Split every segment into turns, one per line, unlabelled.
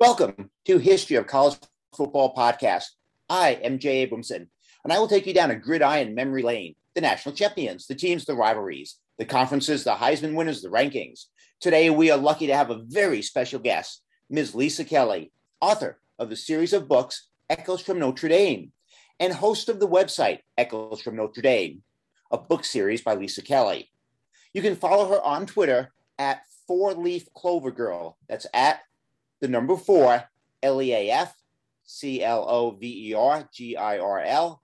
Welcome to History of College Football Podcast. I am Jay Abramson, and I will take you down a gridiron memory lane. The national champions, the teams, the rivalries, the conferences, the Heisman winners, the rankings. Today, we are lucky to have a very special guest, Ms. Lisa Kelly, author of the series of books Echoes from Notre Dame, and host of the website Echoes from Notre Dame, a book series by Lisa Kelly. You can follow her on Twitter at Four Leaf Clover Girl. That's at the number four, L E A F C L O V E R G I R L,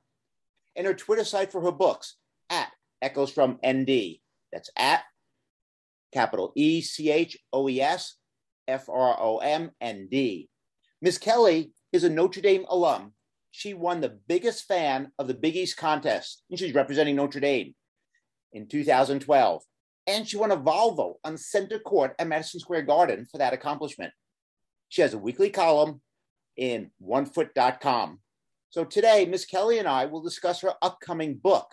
and her Twitter site for her books at Echoes from ND. That's at capital E C H O E S F R O M N D. Miss Kelly is a Notre Dame alum. She won the biggest fan of the Big East contest, and she's representing Notre Dame in 2012. And she won a Volvo on center court at Madison Square Garden for that accomplishment. She has a weekly column in onefoot.com. So today, Miss Kelly and I will discuss her upcoming book.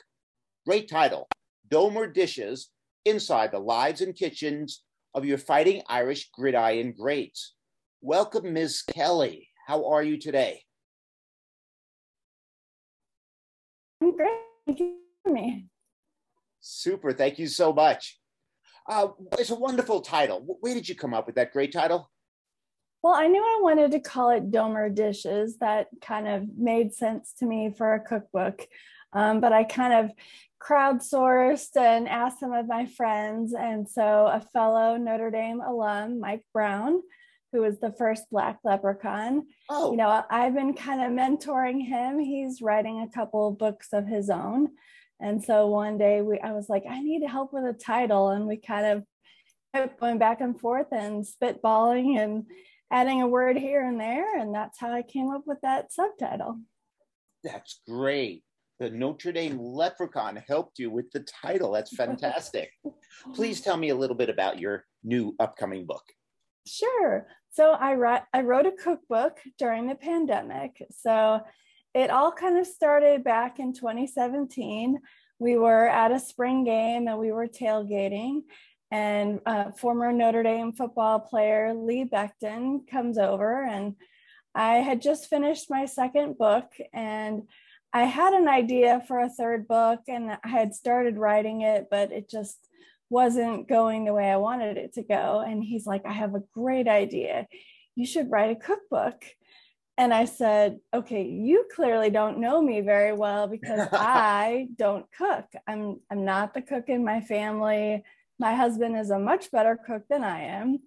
Great title Domer Dishes Inside the Lives and Kitchens of Your Fighting Irish Gridiron Greats. Welcome, Ms. Kelly. How are you today?
I'm great. Thank you for me.
Super. Thank you so much. Uh, it's a wonderful title. Where did you come up with that great title?
Well, I knew I wanted to call it Domer Dishes. That kind of made sense to me for a cookbook. Um, but I kind of crowdsourced and asked some of my friends. And so a fellow Notre Dame alum, Mike Brown, who was the first Black Leprechaun, oh. you know, I've been kind of mentoring him. He's writing a couple of books of his own. And so one day we I was like, I need help with a title. And we kind of kept going back and forth and spitballing and adding a word here and there. And that's how I came up with that subtitle.
That's great. The Notre Dame Leprechaun helped you with the title. That's fantastic. Please tell me a little bit about your new upcoming book.
Sure. So I wrote I wrote a cookbook during the pandemic. So it all kind of started back in 2017. We were at a spring game and we were tailgating and uh, former Notre Dame football player Lee Becton comes over, and I had just finished my second book, and I had an idea for a third book, and I had started writing it, but it just wasn't going the way I wanted it to go. And he's like, I have a great idea. You should write a cookbook. And I said, okay, you clearly don't know me very well because I don't cook. I'm I'm not the cook in my family my husband is a much better cook than I am.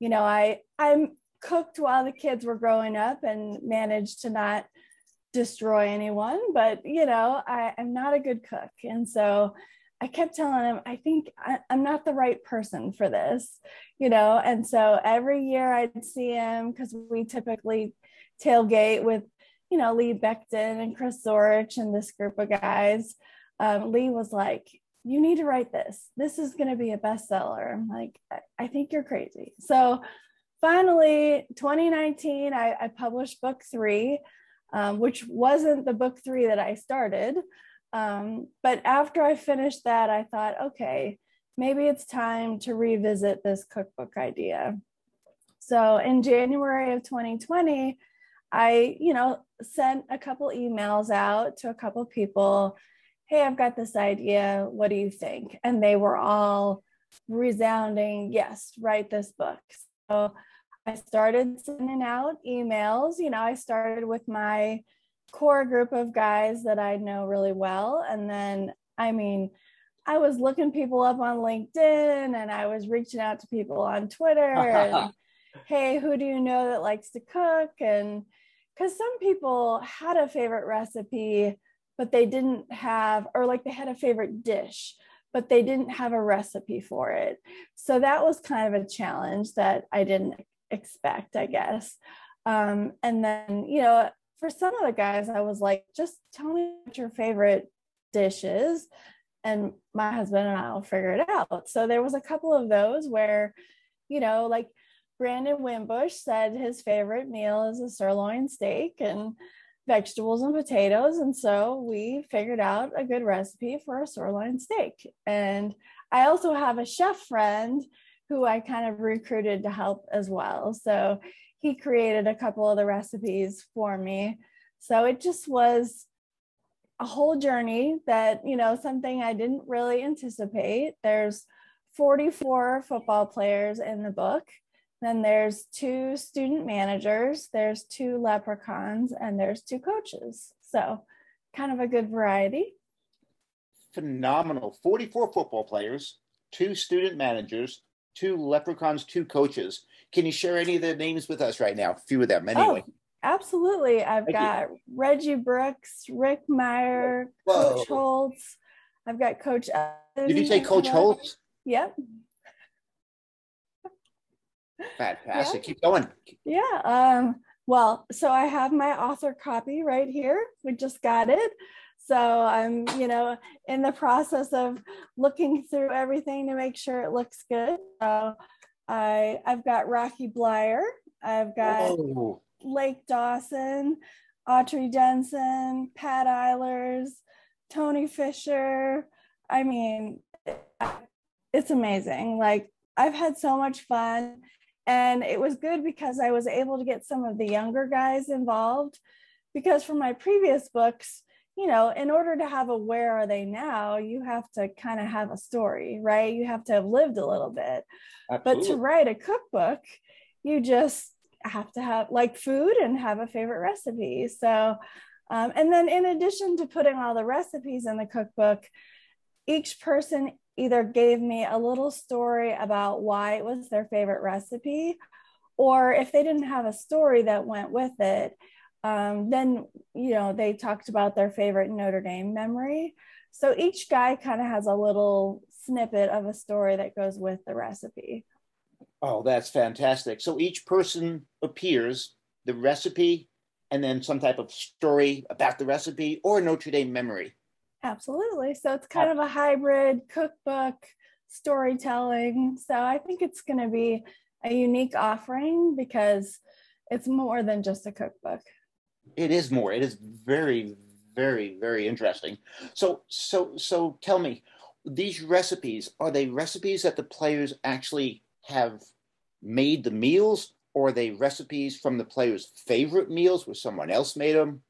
You know, I I'm cooked while the kids were growing up and managed to not destroy anyone, but you know, I, I'm not a good cook. And so I kept telling him, I think I, I'm not the right person for this, you know. And so every year I'd see him because we typically tailgate with, you know, Lee Becton and Chris Zorich and this group of guys. Um, Lee was like, you need to write this. This is going to be a bestseller. I'm like, I, think you're crazy. So finally, 2019, I, I published book three, um, which wasn't the book three that I started. Um, but after I finished that, I thought, okay, maybe it's time to revisit this cookbook idea. So in January of 2020, I, you know, sent a couple emails out to a couple people hey, I've got this idea. What do you think? And they were all resounding, yes, write this book. So I started sending out emails. You know, I started with my core group of guys that I know really well. And then, I mean, I was looking people up on LinkedIn and I was reaching out to people on Twitter. and, hey, who do you know that likes to cook? And because some people had a favorite recipe but they didn't have, or like they had a favorite dish, but they didn't have a recipe for it. So that was kind of a challenge that I didn't expect, I guess. Um, and then, you know, for some of the guys, I was like, just tell me what your favorite dish is. And my husband and I will figure it out. So there was a couple of those where, you know, like Brandon Wimbush said his favorite meal is a sirloin steak and vegetables and potatoes. And so we figured out a good recipe for a sirloin steak. And I also have a chef friend who I kind of recruited to help as well. So he created a couple of the recipes for me. So it just was a whole journey that, you know, something I didn't really anticipate. There's 44 football players in the book. Then there's two student managers, there's two leprechauns, and there's two coaches. So kind of a good variety.
Phenomenal. 44 football players, two student managers, two leprechauns, two coaches. Can you share any of the names with us right now? A few of them, oh, anyway. Oh,
absolutely. I've Thank got you. Reggie Brooks, Rick Mirer, Whoa. Coach Holtz. I've got Coach.
Did you say Coach Holtz?
Yep.
Fantastic. Yeah. Keep going.
Yeah. Um, well, so I have my author copy right here. We just got it. So I'm, you know, in the process of looking through everything to make sure it looks good. So I I've got Rocky Bleier, I've got Whoa. Lake Dawson, Autry Denson, Pat Eilers, Tony Fisher. I mean, it's amazing. Like I've had so much fun. And it was good because I was able to get some of the younger guys involved. Because from my previous books, you know, in order to have a where are they now, you have to kind of have a story, right? You have to have lived a little bit. Absolutely. But to write a cookbook, you just have to have like food and have a favorite recipe. So, um, and then in addition to putting all the recipes in the cookbook, each person either gave me a little story about why it was their favorite recipe, or if they didn't have a story that went with it, um, then you know they talked about their favorite Notre Dame memory. So each guy kind of has a little snippet of a story that goes with the recipe.
Oh, that's fantastic. So each person appears, the recipe, and then some type of story about the recipe or Notre Dame memory.
Absolutely. So it's kind of a hybrid cookbook storytelling. So I think it's going to be a unique offering because it's more than just a cookbook.
It is more. It is very, very, very interesting. So, so, so tell me, these recipes are they recipes that the players actually have made the meals, or are they recipes from the players' favorite meals where someone else made them?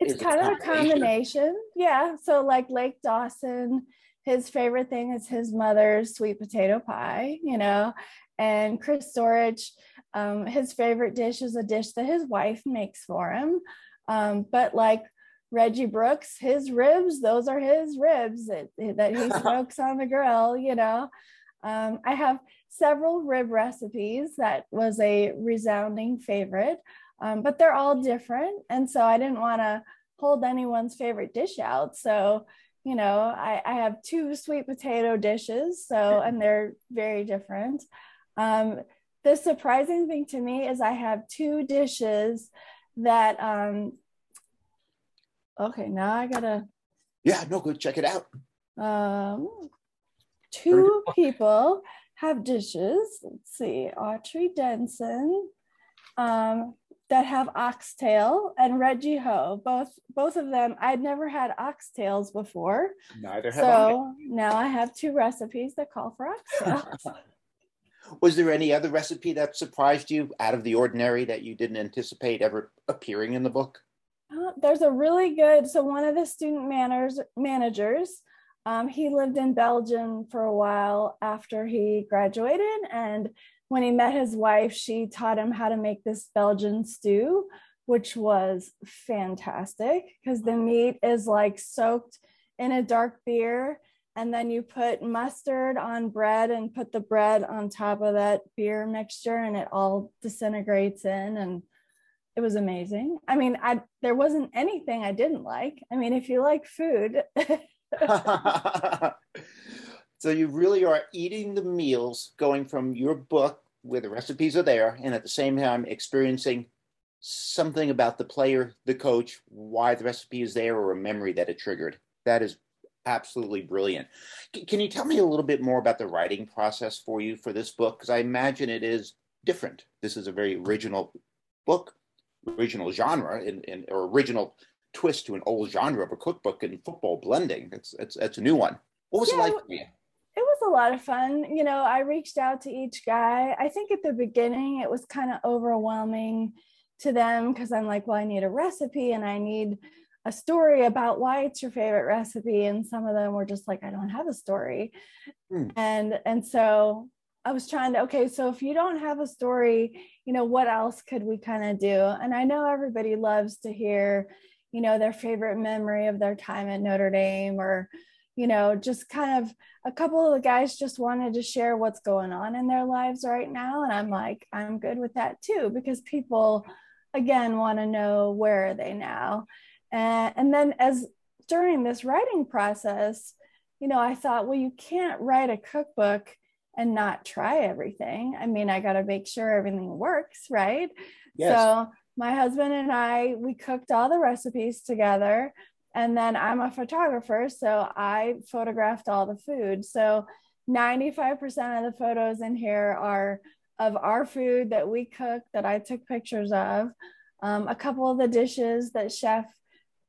It's kind of a combination. Yeah. So like Lake Dawson, his favorite thing is his mother's sweet potato pie, you know, and Chris Zorich, um, his favorite dish is a dish that his wife makes for him. Um, but like Reggie Brooks, his ribs, those are his ribs that, that he smokes on the grill, you know. Um, I have several rib recipes that was a resounding favorite um, but they're all different. And so I didn't want to hold anyone's favorite dish out. So, you know, I, I have two sweet potato dishes. So, and they're very different. Um, the surprising thing to me is I have two dishes that, um, okay, now I gotta.
Yeah, no, go check it out.
Um, two people have dishes. Let's see, Autry Denson. Um, that have oxtail and Reggie Ho. Both both of them. I'd never had oxtails before.
Neither have
so I. now I have two recipes that call for oxtails.
Was there any other recipe that surprised you out of the ordinary that you didn't anticipate ever appearing in the book?
Uh, there's a really good. So one of the student manners, managers, um, he lived in Belgium for a while after he graduated, and when he met his wife, she taught him how to make this Belgian stew, which was fantastic because the meat is like soaked in a dark beer. And then you put mustard on bread and put the bread on top of that beer mixture, and it all disintegrates in. And it was amazing. I mean, I there wasn't anything I didn't like. I mean, if you like food,
So you really are eating the meals, going from your book where the recipes are there, and at the same time experiencing something about the player, the coach, why the recipe is there, or a memory that it triggered. That is absolutely brilliant. Can you tell me a little bit more about the writing process for you for this book? Because I imagine it is different. This is a very original book, original genre, and, and or original twist to an old genre of a cookbook and football blending. It's it's it's a new one. What was yeah, it like for you?
Was a lot of fun. You know, I reached out to each guy. I think at the beginning it was kind of overwhelming to them because I'm like, well, I need a recipe and I need a story about why it's your favorite recipe. And some of them were just like, I don't have a story. Mm. And and so I was trying to, okay, so if you don't have a story, you know, what else could we kind of do? And I know everybody loves to hear, you know, their favorite memory of their time at Notre Dame or, you know, just kind of a couple of the guys just wanted to share what's going on in their lives right now. And I'm like, I'm good with that too, because people, again, want to know where are they now. And, and then as during this writing process, you know, I thought, well, you can't write a cookbook and not try everything. I mean, I got to make sure everything works, right? Yes. So my husband and I, we cooked all the recipes together. And then I'm a photographer, so I photographed all the food. So 95% of the photos in here are of our food that we cooked that I took pictures of. Um, a couple of the dishes that chef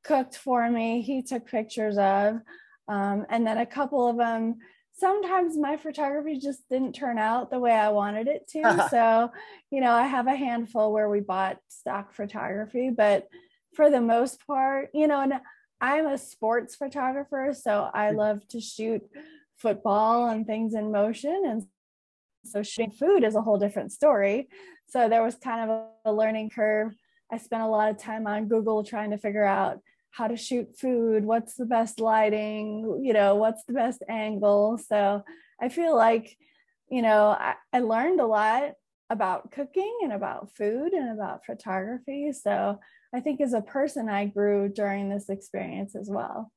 cooked for me, he took pictures of. Um, and then a couple of them sometimes my photography just didn't turn out the way I wanted it to. so, you know, I have a handful where we bought stock photography, but for the most part, you know, and I'm a sports photographer, so I mm. love to shoot football and things in motion. And so shooting food is a whole different story. So there was kind of a learning curve. I spent a lot of time on Google trying to figure out how to shoot food, what's the best lighting, you know, what's the best angle. So I feel like, you know, I, I learned a lot about cooking and about food and about photography. So I think as a person, I grew during this experience as well.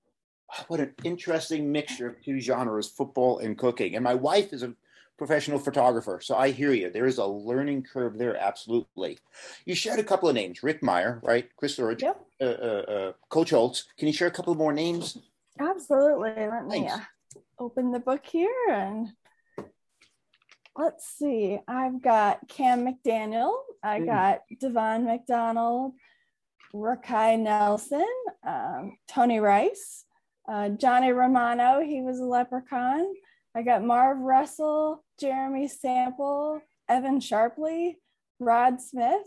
What an interesting mixture of two genres, football and cooking. And my wife is a professional photographer. So I hear you. There is a learning curve there, absolutely. You shared a couple of names Rick Mirer, right? Chris Zorich, yep. uh, uh, uh, Coach Holtz. Can you share a couple more names?
Absolutely. Let me uh, open the book here and let's see. I've got Cam McDaniel, I got Devon McDonald, Rakai Nelson, um, Tony Rice, uh, Johnny Romano, he was a leprechaun. I got Marv Russell, Jeremy Sample, Evan Sharpley, Rod Smith.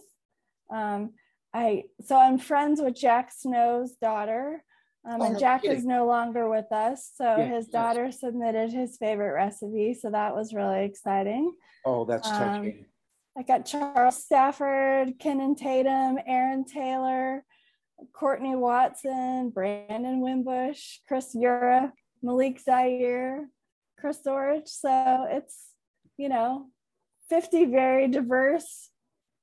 Um, I so I'm friends with Jack Snow's daughter, um, oh, and Jack kidding. is no longer with us. So yeah, his daughter yes. submitted his favorite recipe, so that was really exciting.
Oh, that's um, touching.
I got Charles Stafford, Kinnon Tatum, Aaron Taylor, Courtney Watson, Brandon Wimbush, Chris Yura, Malik Zaire, Chris Zorich. So it's, you know, 50 very diverse.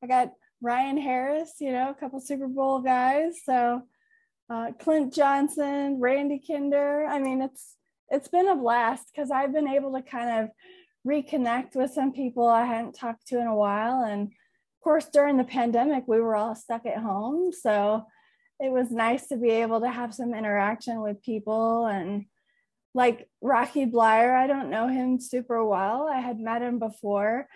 I got Ryan Harris, you know, a couple Super Bowl guys. So uh, Clint Johnson, Randy Kinder. I mean, it's it's been a blast because I've been able to kind of reconnect with some people I hadn't talked to in a while. And of course, during the pandemic, we were all stuck at home. So it was nice to be able to have some interaction with people and like Rocky Bleier. I don't know him super well. I had met him before,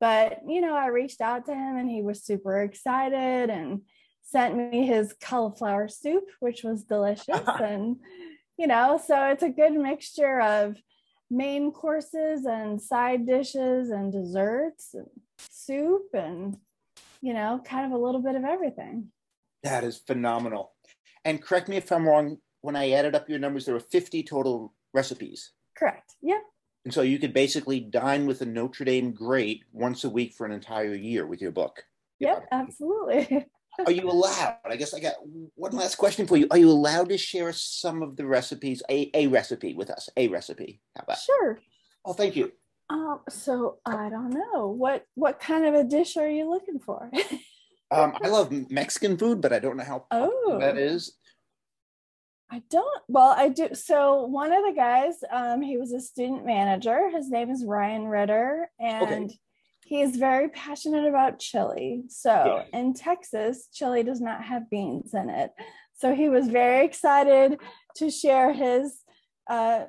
but you know, I reached out to him and he was super excited and sent me his cauliflower soup, which was delicious. and you know, so it's a good mixture of main courses and side dishes and desserts and soup and you know, kind of a little bit of everything.
That is phenomenal. And correct me if I'm wrong, when I added up your numbers, there were 50 total recipes.
Correct. Yeah.
And so you could basically dine with a Notre Dame great once a week for an entire year with your book.
Yep, absolutely.
Are you allowed? I guess I got one last question for you. Are you allowed to share some of the recipes, a, a recipe with us? A recipe. How about?
Sure.
Oh, thank you.
Um, so I don't know what what kind of a dish are you looking for?
um, I love Mexican food, but I don't know how oh. that is.
I don't. Well, I do. So one of the guys, um, he was a student manager. His name is Ryan Ritter, and okay. He is very passionate about chili. So yeah. in Texas, chili does not have beans in it. So he was very excited to share his uh,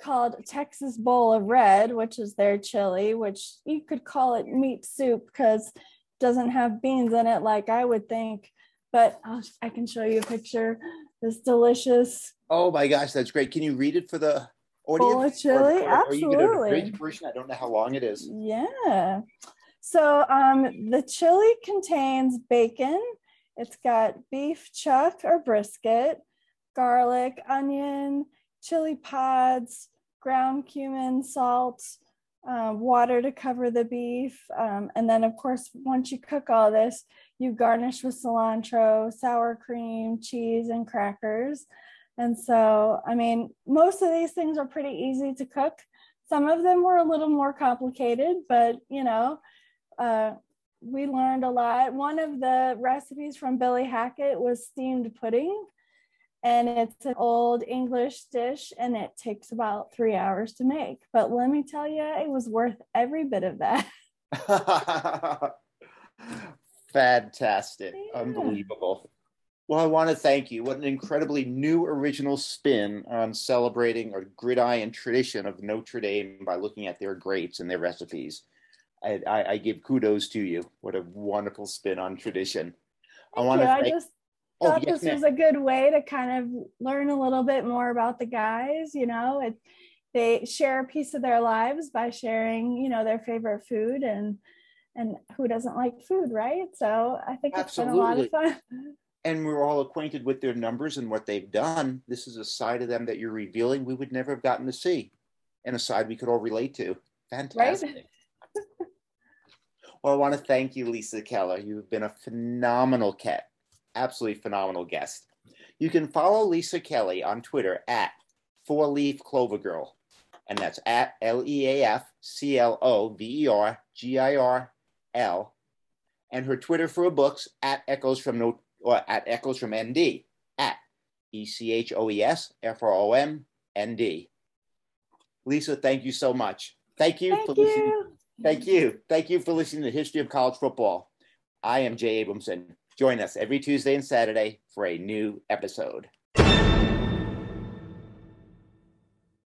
called Texas Bowl of Red, which is their chili, which you could call it meat soup because doesn't have beans in it like I would think. But I'll, I can show you a picture. This delicious.
Oh my gosh, that's great. Can you read it for the audience?
Chili, or, or, absolutely.
version? I don't know how long it is.
Yeah. So um, the chili contains bacon. It's got beef chuck or brisket, garlic, onion, chili pods, ground cumin, salt, um, water to cover the beef. Um, and then, of course, once you cook all this, you garnish with cilantro, sour cream, cheese, and crackers. And so, I mean, most of these things are pretty easy to cook. Some of them were a little more complicated, but you know, uh, we learned a lot. One of the recipes from Billy Hackett was steamed pudding and it's an old English dish and it takes about three hours to make. But let me tell you, it was worth every bit of that.
Fantastic. Yeah. Unbelievable. Well, I want to thank you. What an incredibly new original spin on celebrating a gridiron tradition of Notre Dame by looking at their grapes and their recipes. I, I, I give kudos to you. What a wonderful spin on tradition.
Thank I want you. to thank, I just Oh, thought yes, this was a good way to kind of learn a little bit more about the guys. You know, it, they share a piece of their lives by sharing, you know, their favorite food and and who doesn't like food, right? So I think Absolutely. it's been a lot of fun.
And we're all acquainted with their numbers and what they've done. This is a side of them that you're revealing we would never have gotten to see, and a side we could all relate to. Fantastic. Right? well, I want to thank you, Lisa Keller. You've been a phenomenal cat absolutely phenomenal guest. You can follow Lisa Kelly on Twitter at Four Leaf Clover Girl, and that's at L E A F C L O V E R G I R L, and her Twitter for her books at Echoes from No or at Echoes from ND at E C H O E S F R O M N D. Lisa, thank you so much. Thank you
thank for you. listening.
Thank you. Thank you for listening to the history of college football. I am Jay Abramson. Join us every Tuesday and Saturday for a new episode.